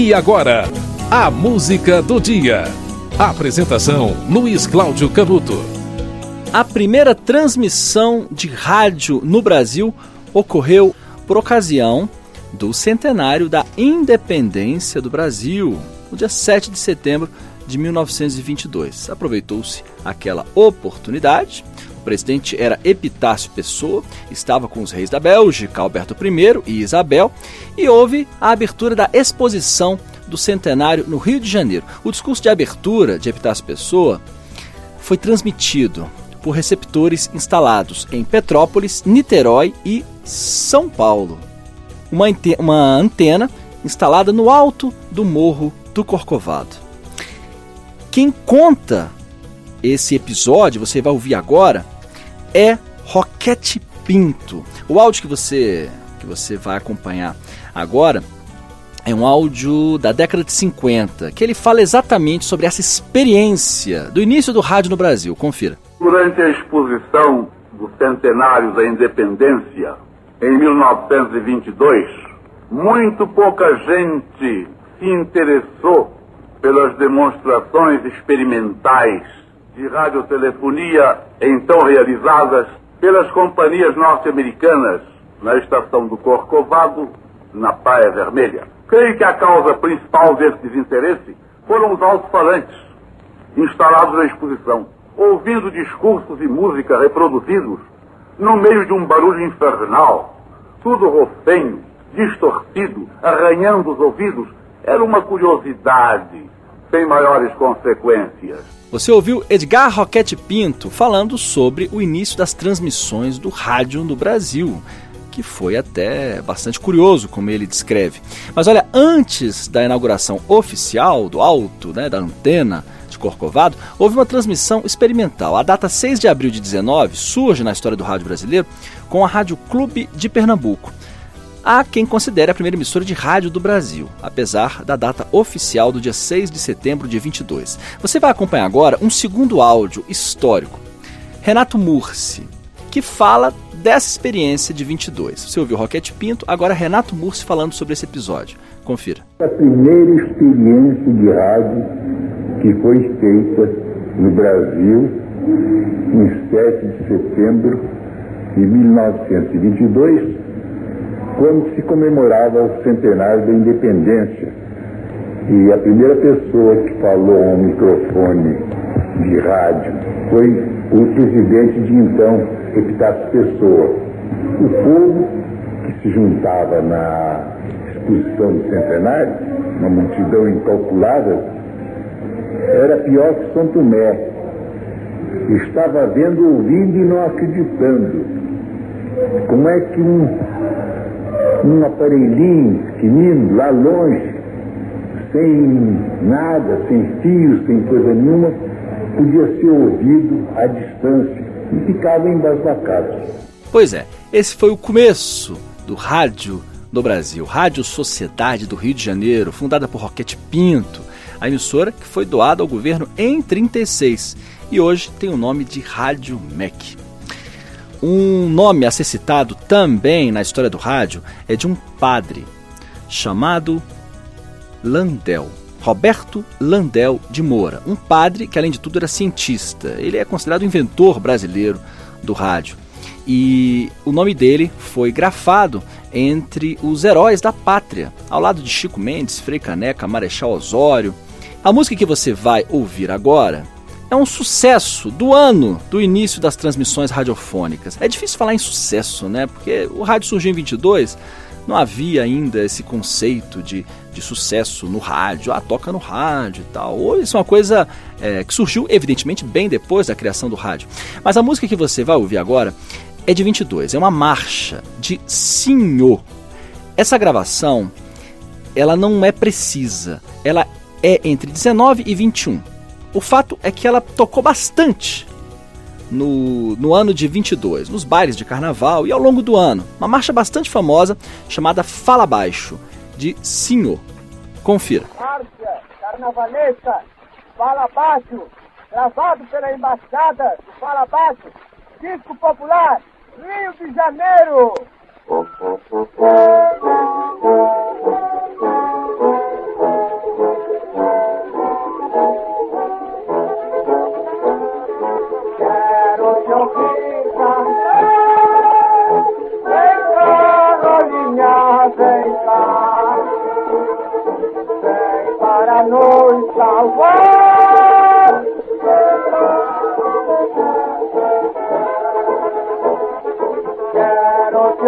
E agora, a música do dia. Apresentação: Luiz Cláudio Canuto. A primeira transmissão de rádio no Brasil ocorreu por ocasião do centenário da independência do Brasil, no dia 7 de setembro de 1922. Aproveitou-se aquela oportunidade. O presidente era Epitácio Pessoa, estava com os reis da Bélgica, Alberto I e Isabel, e houve a abertura da exposição do centenário no Rio de Janeiro. O discurso de abertura de Epitácio Pessoa foi transmitido por receptores instalados em Petrópolis, Niterói e São Paulo. Uma, uma antena instalada no alto do Morro do Corcovado. Quem conta esse episódio, você vai ouvir agora, é Roquete Pinto. O áudio que você, que você vai acompanhar agora é um áudio da década de 50, que ele fala exatamente sobre essa experiência do início do rádio no Brasil. Confira. Durante a exposição do centenário da independência, em 1922, muito pouca gente se interessou pelas demonstrações experimentais de radiotelefonia então realizadas pelas companhias norte-americanas na estação do Corcovado, na Praia Vermelha. Creio que a causa principal desse desinteresse foram os alto-falantes instalados na exposição ouvindo discursos e música reproduzidos no meio de um barulho infernal, tudo rofenho, distorcido, arranhando os ouvidos, era uma curiosidade sem maiores consequências. Você ouviu Edgar Roquete Pinto falando sobre o início das transmissões do rádio no Brasil, que foi até bastante curioso, como ele descreve. Mas olha, antes da inauguração oficial do alto, né, da antena, de Corcovado, houve uma transmissão experimental. A data 6 de abril de 19 surge na história do rádio brasileiro com a Rádio Clube de Pernambuco. Há quem considere a primeira emissora de rádio do Brasil, apesar da data oficial do dia 6 de setembro de 22. Você vai acompanhar agora um segundo áudio histórico. Renato Mursi, que fala dessa experiência de 22. Você ouviu Roquete Pinto, agora Renato Mursi falando sobre esse episódio. Confira. A primeira experiência de rádio que foi feita no Brasil em 7 de setembro de 1922, quando se comemorava o centenário da independência. E a primeira pessoa que falou ao microfone de rádio foi o presidente de então, Epitácio Pessoa. O povo que se juntava na exposição do centenário, uma multidão incalculável, era pior que São Tomé. Estava vendo, ouvindo e não acreditando. Como é que um, um aparelhinho pequenino, lá longe, sem nada, sem fios, sem coisa nenhuma, podia ser ouvido à distância e ficava embasbacado. Pois é, esse foi o começo do rádio no Brasil, Rádio Sociedade do Rio de Janeiro, fundada por Roquete Pinto, a emissora que foi doada ao governo em 36 e hoje tem o nome de Rádio MEC. Um nome a ser citado também na história do rádio é de um padre chamado Landel. Roberto Landel de Moura, um padre que além de tudo era cientista. Ele é considerado o inventor brasileiro do rádio. E o nome dele foi grafado entre os heróis da pátria, ao lado de Chico Mendes, Frei Caneca, Marechal Osório, a música que você vai ouvir agora é um sucesso do ano do início das transmissões radiofônicas. É difícil falar em sucesso, né? Porque o rádio surgiu em 22, não havia ainda esse conceito de, de sucesso no rádio, ah, toca no rádio e tal. Ou isso é uma coisa é, que surgiu, evidentemente, bem depois da criação do rádio. Mas a música que você vai ouvir agora é de 22, é uma marcha de Senhor. Essa gravação, ela não é precisa, ela é entre 19 e 21. O fato é que ela tocou bastante no, no ano de 22, nos bailes de carnaval e ao longo do ano. Uma marcha bastante famosa chamada Fala Baixo, de Senhor. Confira. Marcha carnavalesca Fala Baixo, gravado pela Embaixada do Fala Baixo, disco popular, Rio de Janeiro.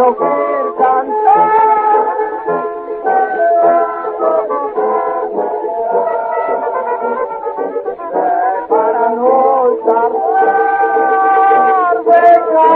de oír cantar. Para no tardar, hueca,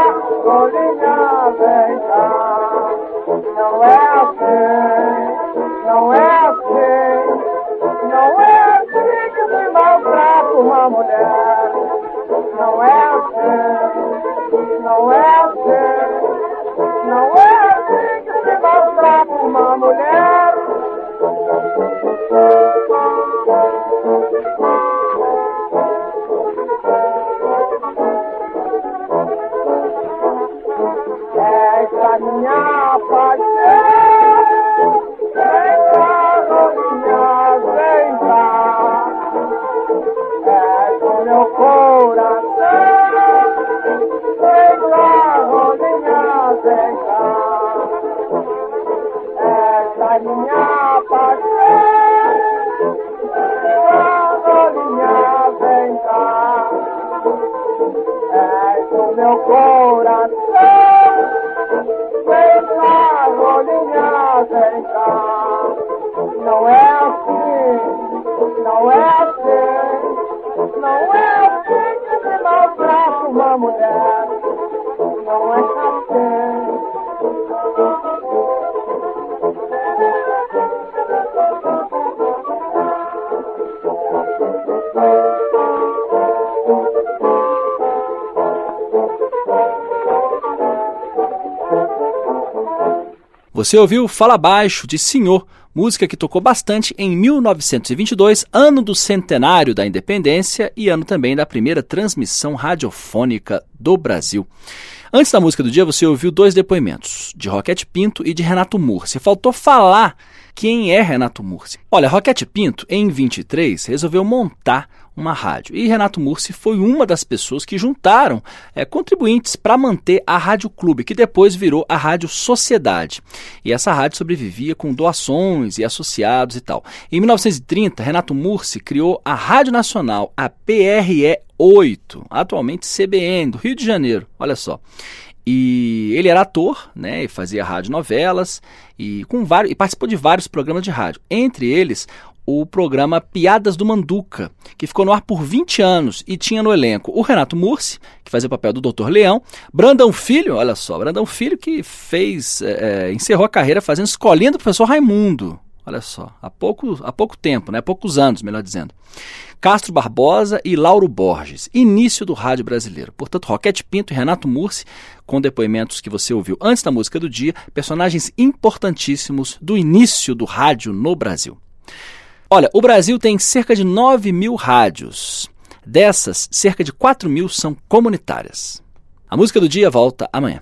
meu coração. Vem cá, Rolinha, cá. Não é assim, não é assim, não é Você ouviu Fala Baixo, de Senhor, música que tocou bastante em 1922, ano do centenário da independência e ano também da primeira transmissão radiofônica do Brasil. Antes da música do dia, você ouviu dois depoimentos, de Roquete Pinto e de Renato Mursi. Faltou falar quem é Renato Mursi. Olha, Roquete Pinto, em 23, resolveu montar uma rádio. E Renato Mursi foi uma das pessoas que juntaram é, contribuintes para manter a Rádio Clube, que depois virou a Rádio Sociedade. E essa rádio sobrevivia com doações e associados e tal. Em 1930, Renato Mursi criou a Rádio Nacional, a PRE 8, atualmente CBN, do Rio de Janeiro. Olha só. E ele era ator, né, e fazia radionovelas e com vários e participou de vários programas de rádio. Entre eles, o programa Piadas do Manduca, que ficou no ar por 20 anos e tinha no elenco o Renato Mursi, que fazia o papel do Dr. Leão, Brandão Filho, olha só, Brandão Filho que fez, é, encerrou a carreira fazendo escolinha do professor Raimundo, olha só, há pouco, há pouco tempo, né, há poucos anos, melhor dizendo. Castro Barbosa e Lauro Borges, início do rádio brasileiro. Portanto, Roquete Pinto e Renato Mursi, com depoimentos que você ouviu antes da música do dia, personagens importantíssimos do início do rádio no Brasil. Olha, o Brasil tem cerca de 9 mil rádios. Dessas, cerca de 4 mil são comunitárias. A música do dia volta amanhã.